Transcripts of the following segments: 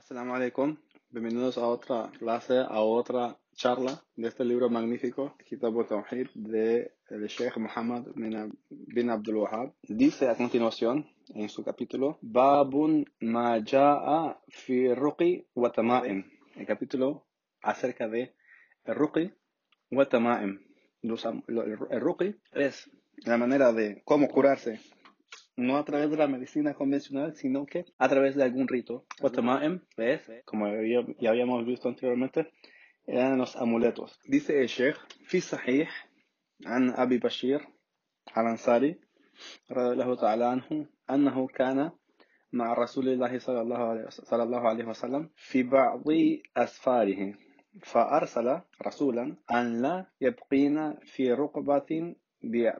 Assalamu alaikum. Bienvenidos a otra clase, a otra charla de este libro magnífico, Kitab Tawhid, de el Sheikh Muhammad bin, Abdul Wahab. Dice a continuación, en su capítulo, Babun ma ja'a fi ruqi wa tama'im. El capítulo acerca de el ruqi wa tama'im. El ruqi es la manera de cómo curarse no a través de la medicina convencional, sino que a través de algún rito. Watama'im es, como había- ya habíamos visto anteriormente, eran los amuletos. Dice el Sheikh, في صحيح عن أبي بشير الأنصاري رضي الله تعالى عنه أنه كان مع رسول الله صلى الله عليه صلى الله عليه وسلم في بعض أسفاره فأرسل رسولا أن لا يبقين في رقبة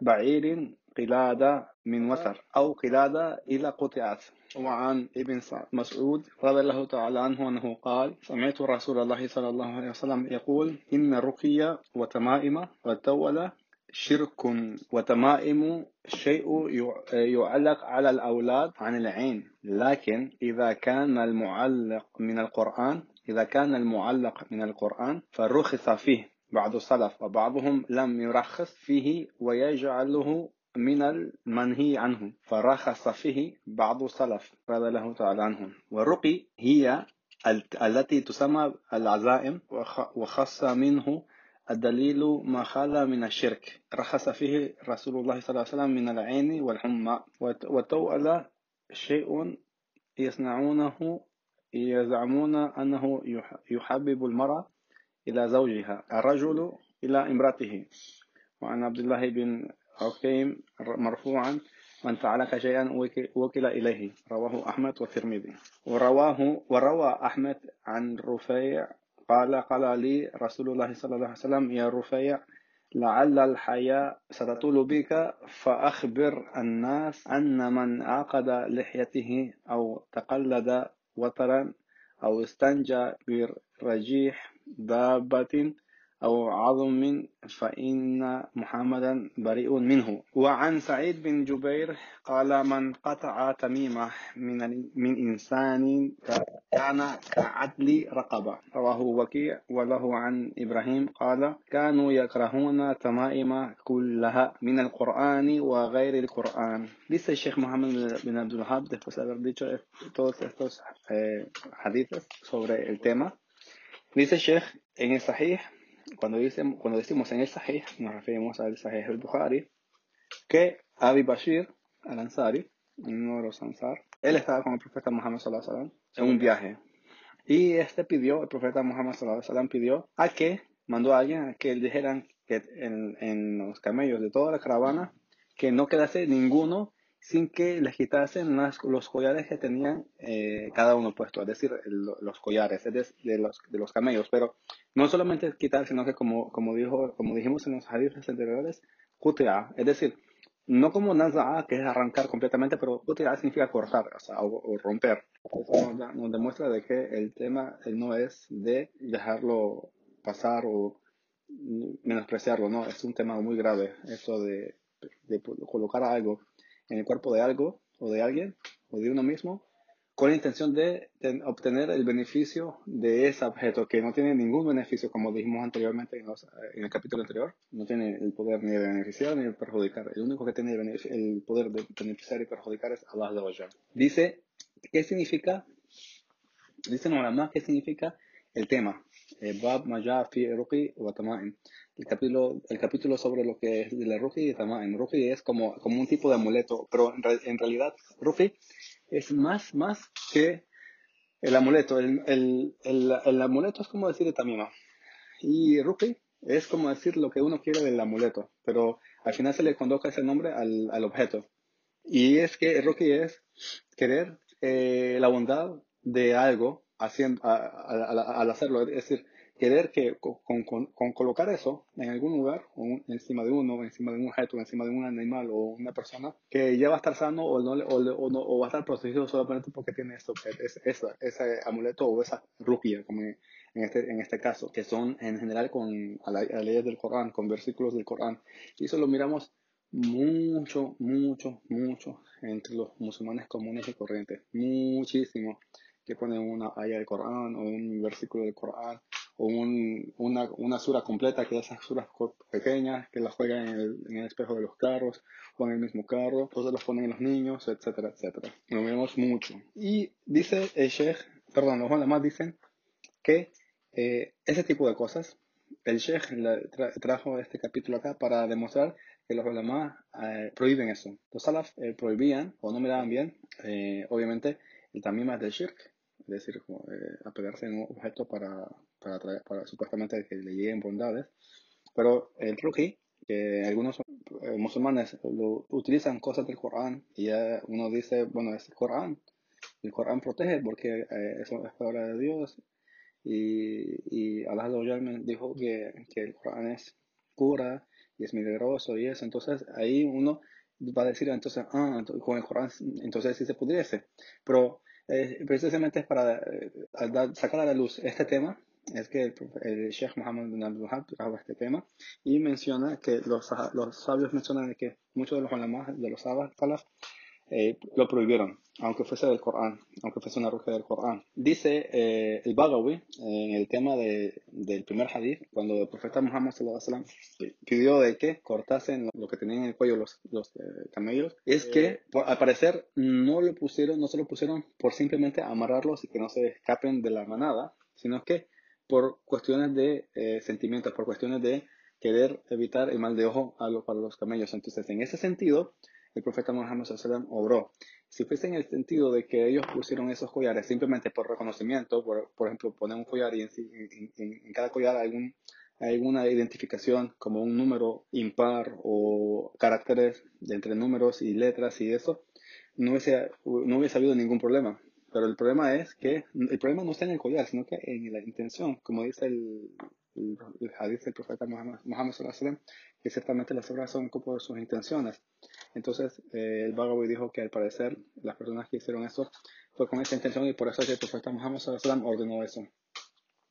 بعير قلادة من وتر أو قلادة إلى قطعت. وعن ابن مسعود رضي الله تعالى عنه أنه قال سمعت رسول الله صلى الله عليه وسلم يقول إن الرقية وتمائم والتولة شرك وتمائم شيء يعلق على الأولاد عن العين. لكن إذا كان المعلق من القرآن إذا كان المعلق من القرآن فرخص فيه بعض السلف وبعضهم لم يرخص فيه ويجعله من المنهي عنه فرخص فيه بعض السلف رضي الله تعالى عنهم. والرقي هي ال- التي تسمى العزائم وخ- وخص منه الدليل ما خلا من الشرك. رخص فيه رسول الله صلى الله عليه وسلم من العين والحمى. وت- وتوأل شيء يصنعونه يزعمون أنه يح- يحبب المرأة إلى زوجها الرجل إلى امرأته. وعن عبد الله بن عكيم مرفوعا. من فعلك شيئا وك- وكل إليه. رواه أحمد والترمذي. ورواه وروى أحمد عن رفيع قال قال لي رسول الله صلى الله عليه وسلم يا رفيع لعل الحياة ستطول بك فأخبر الناس أن من عقد لحيته أو تقلد وترا أو استنجى برجيح دابة أو عظم فإن محمدا بريء منه. وعن سعيد بن جبير قال من قطع تميمة من من إنسان كان كعدل رقبة. رواه وكيع وله عن إبراهيم قال كانوا يكرهون تمائم كلها من القرآن وغير القرآن. el Sheikh Muhammad bin Abdul Wahab después de haber dicho todos estos eh, hadiths sobre el tema Dice el Sheikh en el Sahih cuando, dice, cuando decimos en el Sahih, nos referimos al Sahih al-Bukhari, que Abi Bashir al-Ansari, uno de los Ansar, él estaba con el profeta Muhammad sallallahu alaihi en un viaje. Y este pidió, el profeta Muhammad sallallahu alaihi pidió a que, mandó a alguien a que le dijeran que en, en los camellos de toda la caravana, que no quedase ninguno sin que les quitasen las- los collares que tenían eh, cada uno puesto, es decir, el- los collares es de, los, de los camellos, pero no solamente quitar, sino que como, como, dijo, como dijimos en los hadiths anteriores, quti'a, es decir, no como naza'a, que es arrancar completamente, pero quti'a significa cortar, o, sea, o, romper. Eso nos, demuestra de que el tema eh, no es de dejarlo pasar o menospreciarlo, no, es un tema muy grave, eso de colocar algo en el cuerpo de algo o de alguien o de uno mismo con la intención de, obtener el beneficio de ese objeto que no tiene ningún beneficio, como dijimos anteriormente en, los- en el capítulo anterior, no tiene el poder ni de beneficiar ni de perjudicar. El único que tiene el, el poder de beneficiar y perjudicar es Allah. Dice, ¿qué significa? Dicen ulama, ¿qué significa el tema? Eh. El capítulo, el capítulo sobre lo que es de la y Tama'im. Ruqi es como, como un tipo de amuleto, pero en, re- en realidad Ruqi es más, más que el amuleto. El, el, el, el amuleto es como decir de tamima. Y Ruqi es como decir lo que uno quiere del amuleto, pero al final se le convoca ese nombre al, al objeto. Y es que Ruqi es querer eh, la bondad de algo haciendo, a- a- a- al hacerlo. Es decir, querer que con, con- con colocar eso en algún lugar, un- encima de uno, encima de un objeto, encima de un animal o una persona, que ya va a estar sano o, no, o, o no- o va a estar protegido solamente porque tiene ese, ese, ese amuleto o esa ruquia, como en este, en este caso, que son en general con a la- a leyes del Corán, con versículos del Corán. Y eso lo miramos mucho, mucho, mucho entre los musulmanes comunes y corrientes. Muchísimo. que ponen una aya del Corán o un versículo del Corán un, una, una sura completa, que esas suras pequeñas que las juegan en el, en el, espejo de los carros o en el mismo carro, entonces los ponen en los niños, etcétera, etcétera. Lo vemos mucho. Y dice el Sheikh, perdón, los más dicen que eh, ese tipo de cosas, el Sheikh tra trajo este capítulo acá para demostrar que los ulama eh, prohíben eso. Los salaf eh, prohibían o no miraban bien, eh, obviamente, el tamim del shirk, es decir, eh, apegarse a un objeto para para, para supuestamente que le lleguen bondades. Pero el ruki, que algunos eh, musulmanes lo, utilizan cosas del Corán y ya uno dice, bueno, es el Corán. El Corán protege porque eh, eso es palabra de Dios. Y, y Allah dijo que, que el Corán es cura y es milagroso y eso. Entonces ahí uno va a decir, entonces, ah, con el Corán, entonces sí se pudiese. Pero eh, precisamente es para sacar a la luz este tema es que el, el Sheikh Muhammad bin Abdul Wahab trajo este tema y menciona que los, los sabios mencionan que muchos de los ulama de los salaf eh, lo prohibieron, aunque fuese del Corán, aunque fuese una ruja del Corán. Dice eh, el Bagawi en el tema de, del primer hadith, cuando el profeta Muhammad sallam, pidió de que cortasen lo que tenían en el cuello los, los eh, camellos, es que al parecer no lo pusieron, no se lo pusieron por simplemente amarrarlos y que no se escapen de la manada, sino que por cuestiones de sentimientos, por cuestiones de querer evitar el mal de ojo a para los camellos. Entonces, en ese sentido, el profeta Muhammad sallam obró. Si fuese en el sentido de que ellos pusieron esos collares simplemente por reconocimiento, por, por ejemplo, poner un collar y en, en, cada collar algún, alguna identificación como un número impar o caracteres entre números y letras y eso, no hubiese, no habido ningún problema. Pero el problema es que el problema no está en el collar, sino que en la intención, como dice el, el, del profeta Muhammad, Muhammad que ciertamente las obras son por sus intenciones. Entonces, eh, el Bagawi dijo que al parecer las personas que hicieron eso fue con esa intención y por eso el profeta Muhammad ordenó eso.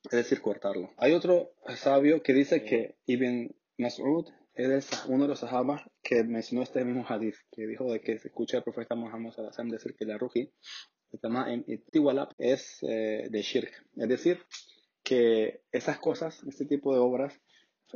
Es decir, cortarlo. Hay otro sabio que dice que Ibn Mas'ud es uno de los sahabas que mencionó este mismo hadith, que dijo de que se escucha al profeta Muhammad decir que la ruji es eh, de shirk. Es decir, que esas cosas, este tipo de obras,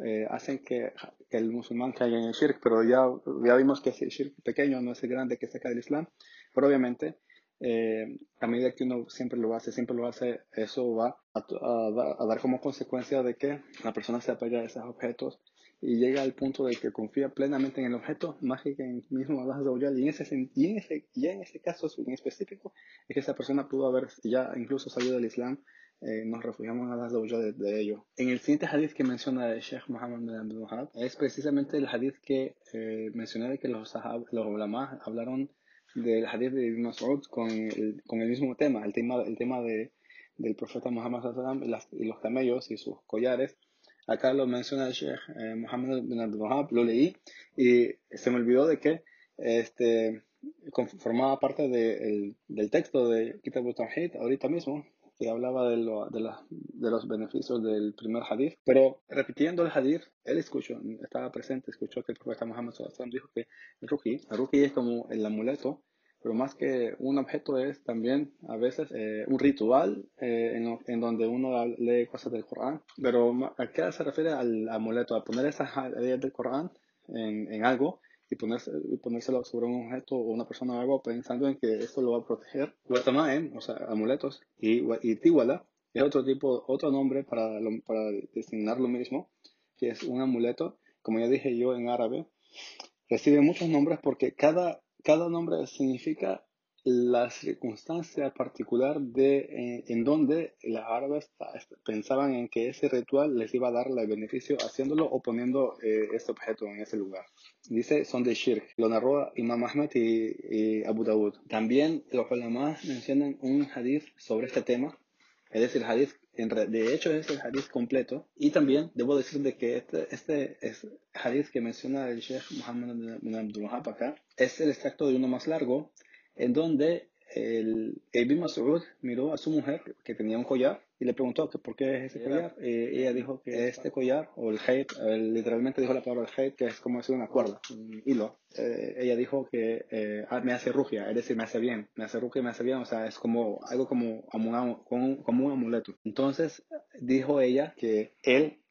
eh, hacen que, el musulmán caiga en el shirk, pero ya, ya vimos que ese shirk pequeño no es el grande que saca del Islam, pero obviamente eh, a medida que uno siempre lo hace, siempre lo hace, eso va a, dar como consecuencia de que la persona se apega a esos objetos y llega al punto de que confía plenamente en el objeto más que en mismo Allah y en ese y en ese y en ese caso en específico es que esa persona pudo haber ya incluso salido del Islam eh, nos refugiamos en Allah de, de, ello en el siguiente hadith que menciona el Sheikh Muhammad bin Abdul Wahab es precisamente el hadith que eh, mencioné de que los sahab, los ulama hablaron del hadith de Ibn Mas'ud con el, con el mismo tema el tema el tema de del profeta Muhammad y los camellos y sus collares. Acá lo menciona el Sheikh eh, Muhammad bin Abdul Wahab, lo leí y se me olvidó de que este, formaba parte de, del texto de Kitab al-Tawhid ahorita mismo, que hablaba de, lo, de, la, de, los beneficios del primer hadith. Pero repitiendo el hadith, él escuchó, estaba presente, escuchó que el profeta Muhammad dijo que el ruki, el ruki es como el amuleto pero más que un objeto es también a veces eh, un ritual eh, en, en, donde uno lee cosas del Corán. Pero ¿a qué se refiere al amuleto? A poner esas ideas del Corán en, en algo y, ponerse, ponérselo sobre un objeto o una persona algo pensando en que esto lo va a proteger. Guatamaen, o sea, amuletos, y, y tiwala es otro tipo, otro nombre para, para designar lo mismo, que es un amuleto, como ya dije yo en árabe, recibe muchos nombres porque cada cada nombre significa la circunstancia particular de eh, en donde los árabes pensaban en que ese ritual les iba a dar el beneficio haciéndolo o poniendo eh, este objeto en ese lugar. Dice, son de shirk. Lo narró Imam Ahmed y, Abu Dawud. También los ulama mencionan un hadith sobre este tema. Es decir, hadith de hecho es el hadith completo y también debo decir de que este, este es hadith que menciona el Sheikh Muhammad bin Abdul Wahab acá es el extracto de uno más largo en donde el Ibn Mas'ud miró a su mujer que tenía un collar y le preguntó que por qué es ese collar. Eh, ella dijo que este collar, o el hate, literalmente dijo la palabra hate, que es como decir una cuerda, un hilo. Eh, ella dijo que eh, ah, me hace rugia, es decir, me hace bien, me hace rugia, me hace bien, o sea, es como algo como, como, como un amuleto. Entonces dijo ella que él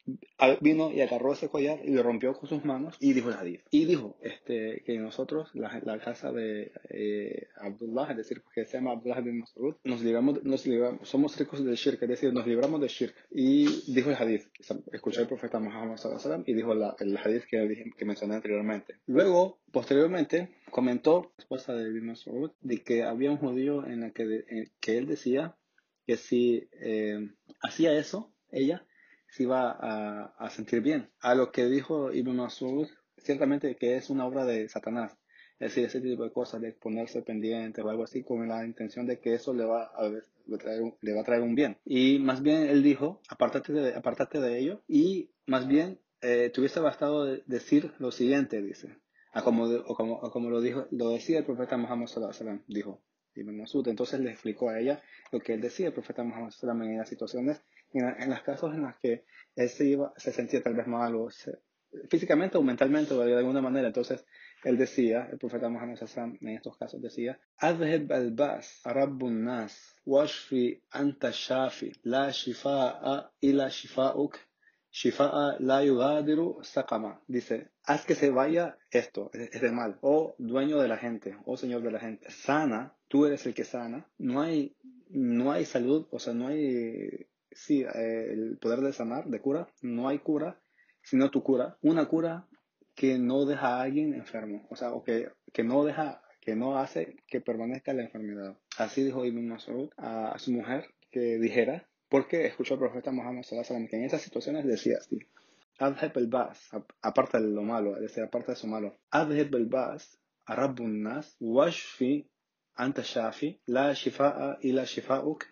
vino y agarró ese collar y lo rompió con sus manos y dijo el hadith. Y dijo este, que nosotros, la, la casa de eh, Abdullah, es decir, que se llama Abdullah bin Mas'ud, nos libramos, nos libramos, somos ricos del shirk, es decir, nos libramos del shirk. Y dijo el hadith, escuchó el profeta Muhammad sallallahu y dijo la, el hadith que, que mencioné anteriormente. Luego, posteriormente, comentó, la esposa de bin Mas'ud, de que había un judío en el que, que él decía que si eh, hacía eso, ella, se iba a, a, sentir bien. A lo que dijo Ibn Masud, ciertamente que es una obra de Satanás. Es decir, ese tipo de cosas, de ponerse pendiente o algo así, con la intención de que eso le va a, traer, le va a traer un bien. Y más bien él dijo, apártate de, apártate de ello y más bien eh, bastado decir lo siguiente, dice. A como, o como, como lo, dijo, lo decía el profeta Muhammad sallallahu alaihi wasallam, dijo Ibn. Entonces le explicó a ella lo que él decía el profeta Muhammad sallallahu alaihi en las situaciones en, en los casos en los que él se, iba, se sentía tal vez mal o físicamente o mentalmente o de alguna manera. Entonces, él decía, el profeta Muhammad Sassam en estos casos decía, Adheb al-Bas, Rabbun Nas, Washfi anta shafi, la shifa'a ila shifa'uk, shifa'a la yugadiru saqama. Dice, haz que se vaya esto, este mal, oh dueño de la gente, oh señor de la gente, sana, tú eres el que sana, no hay, no hay salud, o sea, no hay sí, eh, el poder de sanar, de cura, no hay cura, sino tu cura. Una cura que no deja a alguien enfermo, o sea, o que, que no deja, que no hace que permanezca la enfermedad. Así dijo Ibn Mas'ud a, su mujer que dijera, porque escuchó al profeta Muhammad sallallahu que en esas situaciones decía así, Adheb el bas, aparte de lo malo, es decir, aparte de su malo, Adheb el bas, Arabbun nas, washfi anta shafi, la shifa'a ila shifa'uk,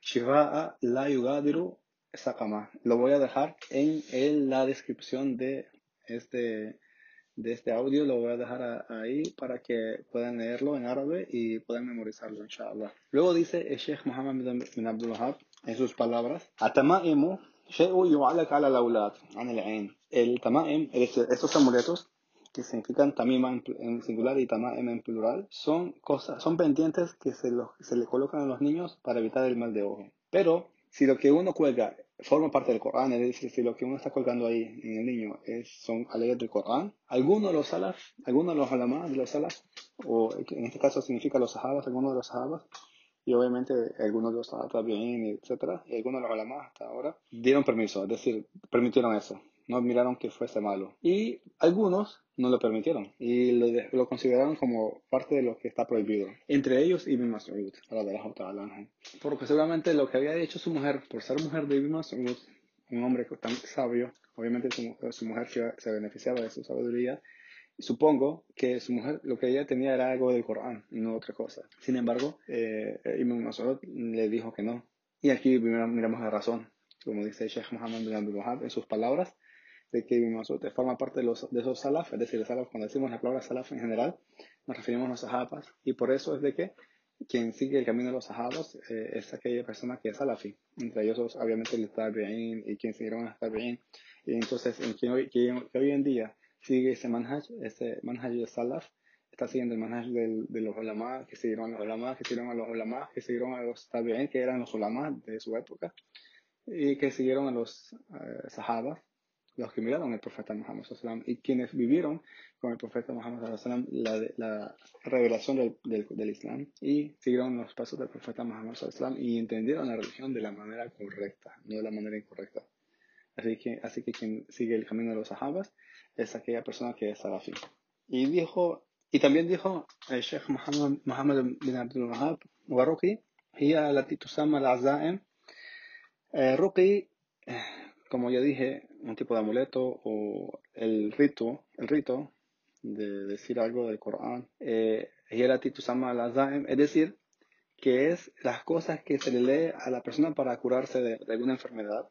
Shiva'a la yugadiru sakama. Lo voy a dejar en, en, la descripción de este, de este audio. Lo voy a dejar ahí para que puedan leerlo en árabe y puedan memorizarlo, inshallah. Luego dice el Sheikh Muhammad bin Abdul Wahab en sus palabras: Atama'imu yu'alak ala al-awlad an al-ain. El tama'im, estos amuletos que significan tamim en singular y tama'im en plural, son cosas, son pendientes que se, se le colocan a los niños para evitar el mal de ojo. Pero si lo que uno cuelga forma parte del Corán, es decir, si lo que uno está colgando ahí en el niño es, son alegres del Corán, algunos de los salaf, algunos de los alamás de los salaf, o en este caso significa los sahabas, algunos de los sahabas, y obviamente algunos de los sahabas bien, etcétera, y algunos de los alamás hasta ahora dieron permiso, es decir, permitieron eso no miraron que fuese malo. Y algunos no lo permitieron y lo, lo consideraron como parte de lo que está prohibido. Entre ellos Ibn Mas'ud, porque seguramente lo que había hecho su mujer, por ser mujer de Ibn Mas'ud, un hombre tan sabio, obviamente su, mujer se beneficiaba de su sabiduría, supongo que su mujer lo que ella tenía era algo del Corán y no otra cosa. Sin embargo, eh, Ibn Mas'ud le dijo que no. Y aquí miramos la razón. Como dice Sheikh Muhammad bin Abdul Wahab en sus palabras, de que Masud forma parte de, los, de esos salaf, es decir, salaf, cuando decimos la palabra salaf en general, nos referimos a los sahabas, y por eso es de que quien sigue el camino de los sahabas eh, es aquella persona que es salafi, entre ellos obviamente el tabi'in y quien siguieron a tabi'in, y entonces en quien hoy, hoy en día sigue ese manhaj, ese manhaj de salaf, está siguiendo el manhaj de los ulama, que siguieron a los ulama, que siguieron a los ulama, que siguieron a los tabi'in, que eran los ulama de su época, y que siguieron a los eh, sahabas, los que miraron al profeta Muhammad y quienes vivieron con el profeta Muhammad la, la revelación del, del, Islam y siguieron los pasos del profeta Muhammad y entendieron la religión de la manera correcta, no de la manera incorrecta. Así que, así que quien sigue el camino de los sahabas es aquella persona que es salafi. Y dijo, y también dijo el Sheikh Muhammad, Muhammad bin Abdul Wahab, Waruqi, هي التي تسمى العزائم Ruqi como ya dije, un tipo de amuleto o el rito, el rito de decir algo del Corán, eh, es decir, que es las cosas que se le lee a la persona para curarse de, alguna enfermedad.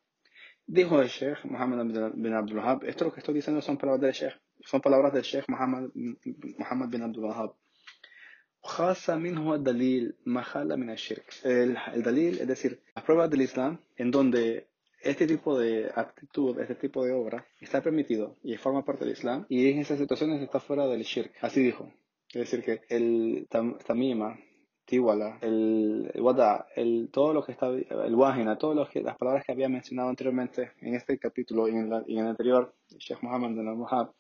Dijo el Sheikh Muhammad bin Abdul Wahab, esto lo que estoy diciendo son palabras del Sheikh, son palabras del Sheikh Muhammad, Muhammad bin Abdul Wahab. خاصة منه الدليل ما خلا من الشرك el, el dalil es decir las pruebas del Islam en donde este tipo de actitud, este tipo de obra está permitido y forma parte del Islam y en esas situaciones está fuera del shirk. Así dijo. Es decir, que el tamima, tiwala, el wada, el, todo lo que está, el wahina, todas las palabras que había mencionado anteriormente en este capítulo y en, la, y en el anterior, Sheikh Muhammad bin al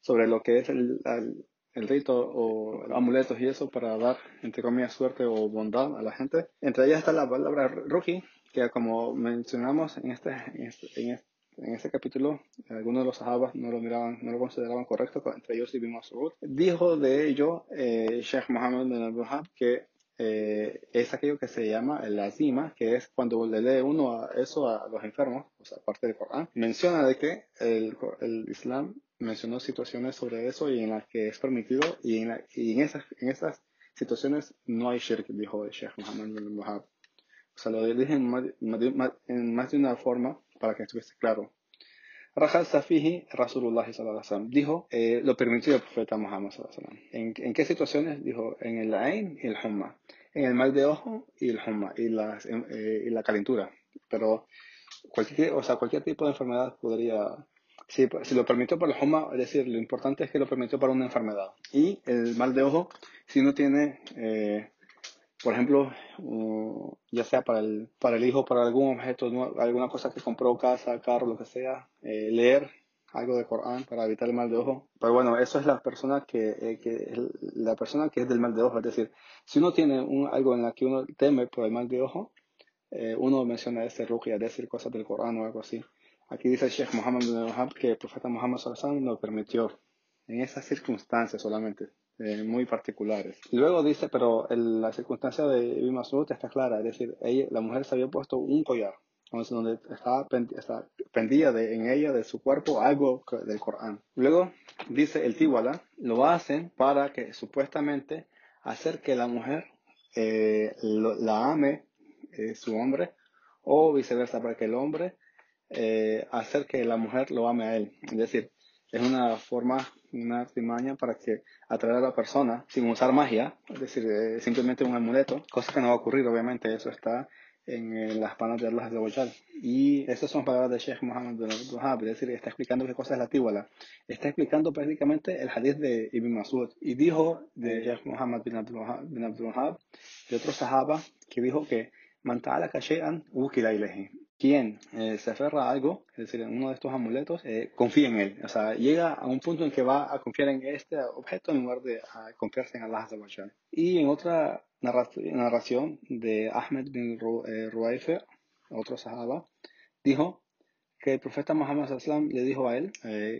sobre lo que es el, el rito o amuletos y eso para dar, entre comillas, suerte o bondad a la gente. Entre ellas está la palabra ruji, que como mencionamos en este, en este, en este, capítulo, algunos de los sahabas no lo miraban, no lo consideraban correcto, entre ellos Ibn Mas'ud. Dijo de ello eh, Sheikh Muhammad bin al que eh, es aquello que se llama el azima, que es cuando le lee uno a eso a los enfermos, o sea, parte del Corán, menciona de que el, el Islam mencionó situaciones sobre eso y en las que es permitido y en, y en, esas, en esas situaciones no hay shirk, dijo el Sheikh Muhammad bin Wahab. O sea, lo dije en más, en más de una forma para que estuviese claro. Rajal Safihi Rasulullah sallallahu dijo, eh, lo permitió el profeta Muhammad sallallahu ¿En, ¿En qué situaciones? Dijo, en el Ain y el Humma, en el mal de ojo y el Humma, y, la, eh, y la calentura. Pero cualquier, o sea, cualquier tipo de enfermedad podría si, si lo permitió para el Homa, es decir, lo importante es que lo permitió para una enfermedad. Y el mal de ojo, si uno tiene, eh, por ejemplo, ya sea para el, para el hijo, para algún objeto, alguna cosa que compró, casa, carro, lo que sea, eh, leer algo de Corán para evitar el mal de ojo. Pero bueno, eso es la persona que, eh, que la persona que es del mal de ojo. Es decir, si uno tiene un, algo en la que uno teme por el mal de ojo, uno menciona ese ruqya, decir cosas del Corán o algo así. Aquí dice el Sheikh Muhammad bin Wahab que el profeta Muhammad sallallahu lo permitió en esas circunstancias solamente, eh, muy particulares. Luego dice, pero la circunstancia de Ibn Masud está clara, es decir, ella, la mujer se había puesto un collar, donde estaba, pendía de, en ella, de su cuerpo, algo del Corán. Luego dice el Tiwala, lo hacen para que supuestamente hacer que la mujer eh, la ame eh, su hombre, o viceversa, para que el hombre eh, hacer que la mujer lo ame a él. Es decir, es una forma, una artimaña para que atraer a la persona sin usar magia, es decir, eh, simplemente un amuleto, cosa que no va a ocurrir, obviamente, eso está en, las panas de Allah de Y estas son palabras de Sheikh Muhammad bin Abdul es decir, está explicando qué cosa es la tíbala. Está explicando prácticamente el hadith de Ibn Masud. Y dijo de Sheikh Muhammad bin Abdul Wahab, de otro sahaba, que dijo que Man ta'ala kashe'an ukila ilayhi quien eh, se aferra a algo, es decir, en uno de estos amuletos, eh, confía en él. O sea, llega a un punto en que va a confiar en este objeto en lugar de confiarse en Allah. Y en otra narración de Ahmed bin eh, Ruayfe, otro sahaba, dijo que el profeta Muhammad le dijo a él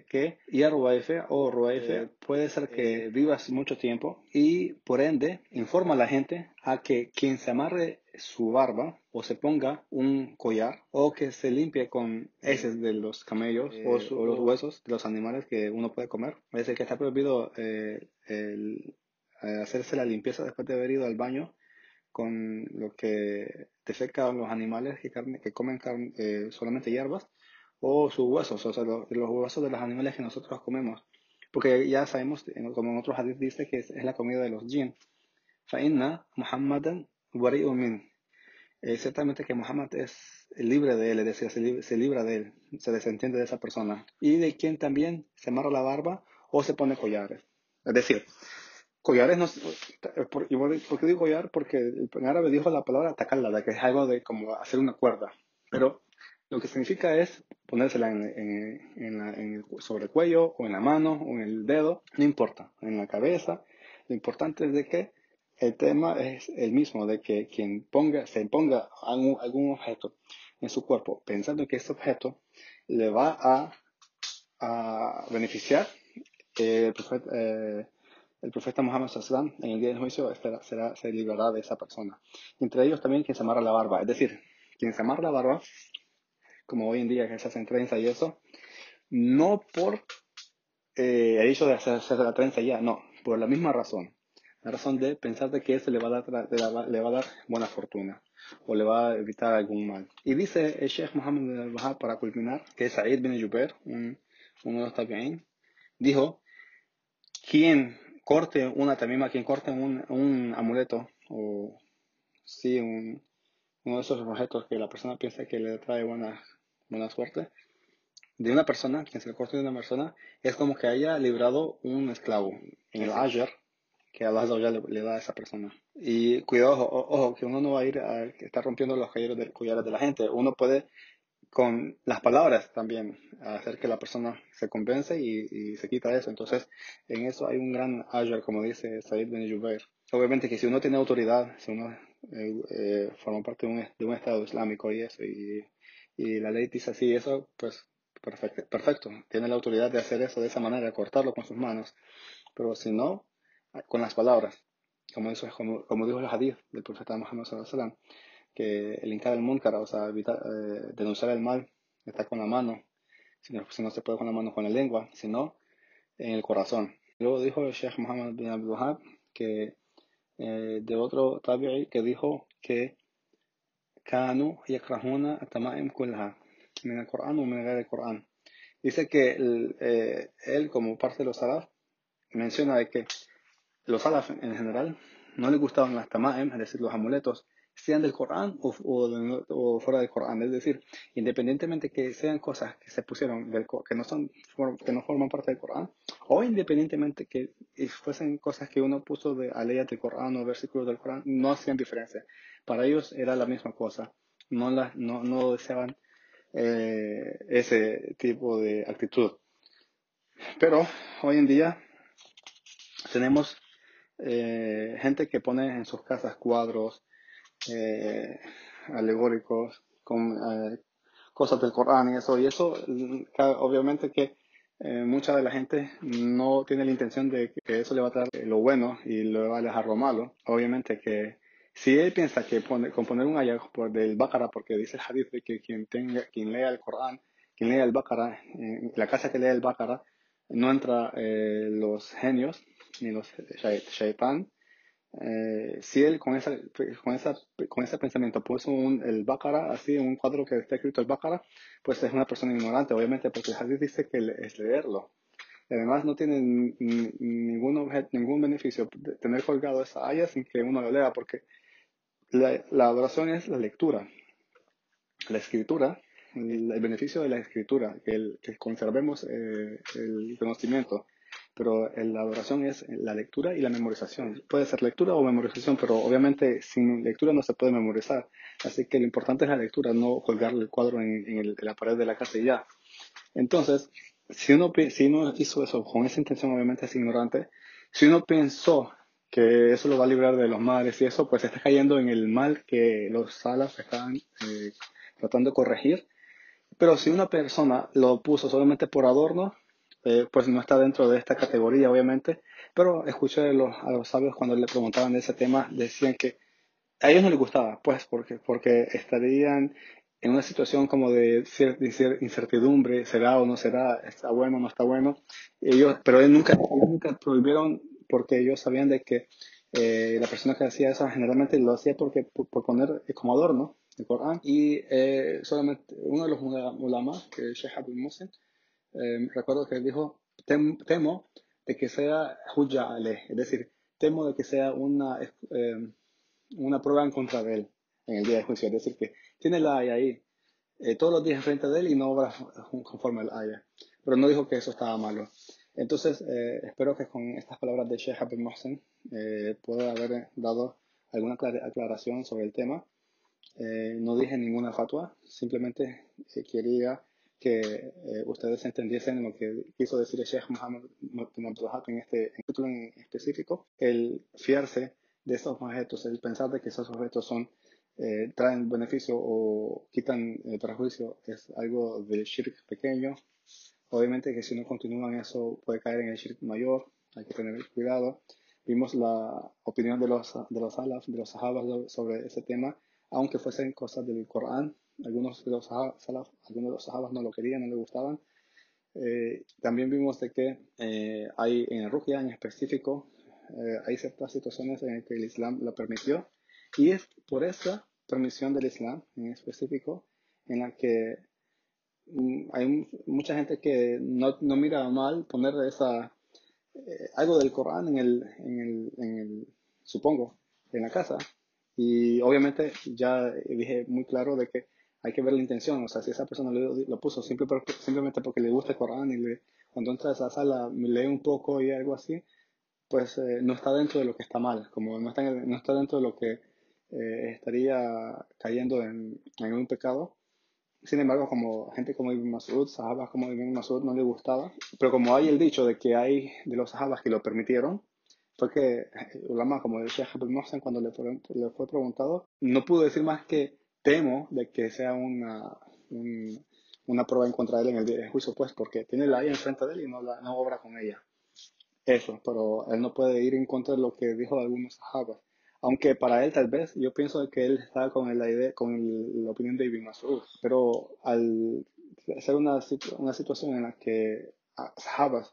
que ya Ruayfe o Ruayfe puede ser que vivas mucho tiempo y por ende informa a la gente a que quien se amarre su barba o se ponga un collar o que se limpie con heces de los camellos o, los huesos de los animales que uno puede comer. Es decir, que está prohibido eh, el, eh, hacerse la limpieza después de haber ido al baño con lo que defecan los animales que, que comen eh, solamente hierbas o sus huesos, o sea, los, huesos de los animales que nosotros comemos. Porque ya sabemos, como en otros hadith dice que es, la comida de los jinn. Fa'inna Muhammadan eh, ciertamente que Muhammad es libre de él, es decir, se, libra de él, se desentiende de esa persona. Y de quien también se amarra la barba o se pone collares. Es decir, collares no... Por, qué digo collar? Porque en árabe dijo la palabra tacalada, que es algo de como hacer una cuerda. Pero lo que significa es ponérsela en, en, sobre el cuello, o en la mano, o en el dedo, no importa, en la cabeza. Lo importante es de que el tema es el mismo, de que quien ponga, se ponga algún, objeto en su cuerpo pensando que ese objeto le va a, a beneficiar, el profeta, eh, el profeta Muhammad Sallam en el día del juicio será, se librará de esa persona. Entre ellos también quien se amarra la barba, es decir, quien se amarra la barba, como hoy en día que se hacen trenza y eso, no por eh, el hecho de hacerse la trenza ya, no, por la misma razón la razón de pensar de que eso le va a dar, le va a dar buena fortuna o le va a evitar algún mal. Y dice el Sheikh Muhammad al-Wahab para culminar que Sa'id bin Jubair, un, uno de los tabi'in, dijo, quien corte una tamima, quien corte un, un amuleto o sí, un, uno de esos objetos que la persona piensa que le trae buena, buena suerte, de una persona, quien se le corte de una persona, es como que haya librado un esclavo en el ayer que Allah ya le, le, da a esa persona. Y cuidado, ojo, que uno no va a ir a estar rompiendo los collares de, collares de la gente. Uno puede con las palabras también hacer que la persona se convence y, y, se quita eso. Entonces, en eso hay un gran ayer, como dice Said Ben Jubair. Obviamente que si uno tiene autoridad, si uno eh, eh, forma parte de un, de un, Estado islámico y eso, y, y la ley dice así, eso, pues perfecto, perfecto, tiene la autoridad de hacer eso de esa manera, cortarlo con sus manos. Pero si no, con las palabras, como, eso, como, como dijo el hadith del profeta Muhammad sallallahu que el incar del munkar, o sea, evitar, eh, denunciar el mal, está con la mano, si no, si no, se puede con la mano, con la lengua, sino en el corazón. Luego dijo el Sheikh Muhammad bin Abdul Wahab que eh, de otro tabi'i que dijo que كانوا يكرهون التمائم كلها من القرآن ومن غير القرآن. Dice que el, eh, él, como parte de los salaf, menciona de que los salaf en general no les gustaban las tamaem, es decir, los amuletos, sean del Corán o, fuera del Corán. Es decir, independientemente que sean cosas que se pusieron del, que no son que no forman parte del Corán, o independientemente que fuesen cosas que uno puso de aleyas del Corán o versículos del Corán, no hacían diferencia. Para ellos era la misma cosa. No, no, no deseaban eh, ese tipo de actitud. Pero hoy en día tenemos eh, gente que pone en sus casas cuadros eh, alegóricos con eh, cosas del Corán y eso. Y eso, obviamente que eh, mucha de la gente no tiene la intención de que eso le va a dar lo bueno y le va a dejar lo malo. Obviamente que si él piensa que pone, componer un ayah del Baqarah, porque dice el hadith de que quien, tenga, quien lea el Corán, quien lea el Baqarah, en la casa que lea el Baqarah, no entra eh, los genios ni los shaitan. Eh, si él con, esa, con, esa, con ese pensamiento puso un, el Bácara, así, un cuadro que está escrito el Bácara, pues es una persona ignorante, obviamente, porque el Hadith dice que es leerlo. Además no tiene ningún, objeto, ningún beneficio tener colgado esa haya sin que uno lo lea, porque la, la adoración es la lectura. La escritura el, beneficio de la escritura, que conservemos eh, el conocimiento. Pero la adoración es la lectura y la memorización. Puede ser lectura o memorización, pero obviamente sin lectura no se puede memorizar. Así que lo importante es la lectura, no colgarle el cuadro en la pared de la casa y ya. Entonces, si uno, si uno hizo eso con esa intención, obviamente es ignorante. Si uno pensó que eso lo va a librar de los males y eso, pues está cayendo en el mal que los salas están eh, tratando de corregir pero si una persona lo puso solamente por adorno, eh, pues no está dentro de esta categoría, obviamente. Pero escuché a los, sabios cuando le preguntaban de ese tema, decían que a ellos no les gustaba, pues, porque, porque estarían en una situación como de incertidumbre, será o no será, está bueno o no está bueno. Ellos, pero ellos nunca, nunca prohibieron porque ellos sabían de que eh, la persona que hacía eso generalmente lo hacía porque, por, poner como adorno el Corán. Y eh, solamente uno de los ulamas, que es Sheikh Abdul Musin, eh, recuerdo que dijo, temo de que sea hujja es decir, temo de que sea una, eh, una prueba en contra de él en el día de juicio, es decir, que tiene la haya ahí todos los días enfrente de él y no obra conforme al haya. Pero no dijo que eso estaba malo. Entonces, espero que con estas palabras de Sheikh Abdul Musin pueda haber dado alguna aclaración sobre el tema. Eh, no dije ninguna fatua, simplemente eh, quería que eh, ustedes entendiesen lo que quiso decir el Sheikh Muhammad en este título en específico, el fiarse de estos objetos, el pensar de que esos objetos son traen beneficio o quitan perjuicio es algo de shirk pequeño. Obviamente que si no continúan eso puede caer en el shirk mayor, hay que tener cuidado. Vimos la opinión de los, de los salaf, de los sahabas sobre ese tema aunque fuesen cosas del Corán. Algunos de los salaf, algunos de los sahabas no lo querían, no le gustaban. Eh, también vimos de que eh, hay en Rukia en específico, eh, hay ciertas situaciones en las que el Islam lo permitió y es por esa permisión del Islam en específico en la que mm, hay mucha gente que no, no, mira mal poner esa, eh, algo del Corán en el, en el, en el, supongo, en la casa. Y obviamente ya dije muy claro de que hay que ver la intención. O sea, si esa persona lo, lo puso simplemente porque le gusta el Corán y le, cuando entra a esa sala lee un poco y algo así, pues eh, no está dentro de lo que está mal, como no está, no está dentro de lo que eh, estaría cayendo en, un pecado. Sin embargo, como gente como Ibn Masud, sahabas como Ibn Masud no le gustaba, pero como hay el dicho de que hay de los sahabas que lo permitieron, fue que Ulama, como decía Sheikh Mohsen cuando le le fue preguntado, no pudo decir más que temo de que sea una, una prueba en contra de él en el juicio, pues, porque tiene la ahí enfrente de él y no, la, no obra con ella. Eso, pero él no puede ir en contra de lo que dijo algunos sahabas. Aunque para él tal vez, yo pienso que él está con la idea, con la opinión de Ibn Mas'ud, pero al ser una, una situación en la que sahabas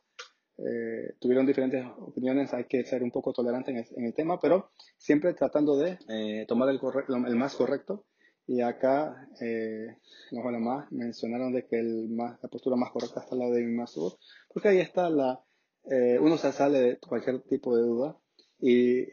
eh, tuvieron diferentes opiniones, hay que ser un poco tolerante en el, tema, pero siempre tratando de eh, tomar el, el más correcto y acá, eh, los más mencionaron de que el más, la postura más correcta está la de Masud, porque ahí está la, eh, uno se sale de cualquier tipo de duda y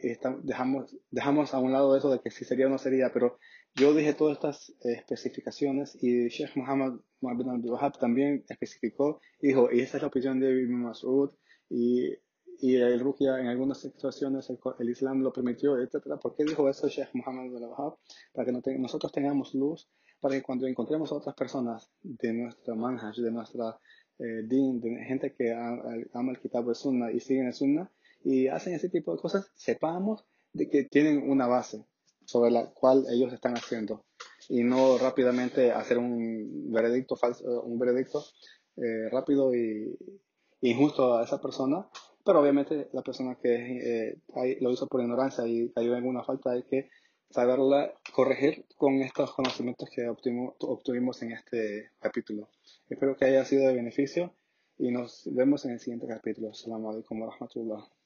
dejamos, dejamos a un lado eso de que si sería o no sería, pero yo dije todas estas especificaciones y Sheikh Muhammad bin Abdul también especificó y dijo, y esa es la opinión de Ibn Masud y y el rukia en algunas situaciones el, Islam lo permitió, etcétera. ¿Por qué dijo eso Sheikh Muhammad bin Wahab? Para que nosotros tengamos luz, para que cuando encontremos a otras personas de nuestra manhaj, de nuestra eh, din, de gente que ama el kitab de Sunnah y siguen el Sunnah y hacen ese tipo de cosas, sepamos de que tienen una base sobre la cual ellos están haciendo y no rápidamente hacer un veredicto falso, un veredicto eh, rápido y injusto a esa persona pero obviamente la persona que eh, lo hizo por ignorancia y cayó en alguna falta hay que saberla corregir con estos conocimientos que obtuvimos en este capítulo. Espero que haya sido de beneficio y nos vemos en el siguiente capítulo. Assalamu alaikum wa rahmatullah.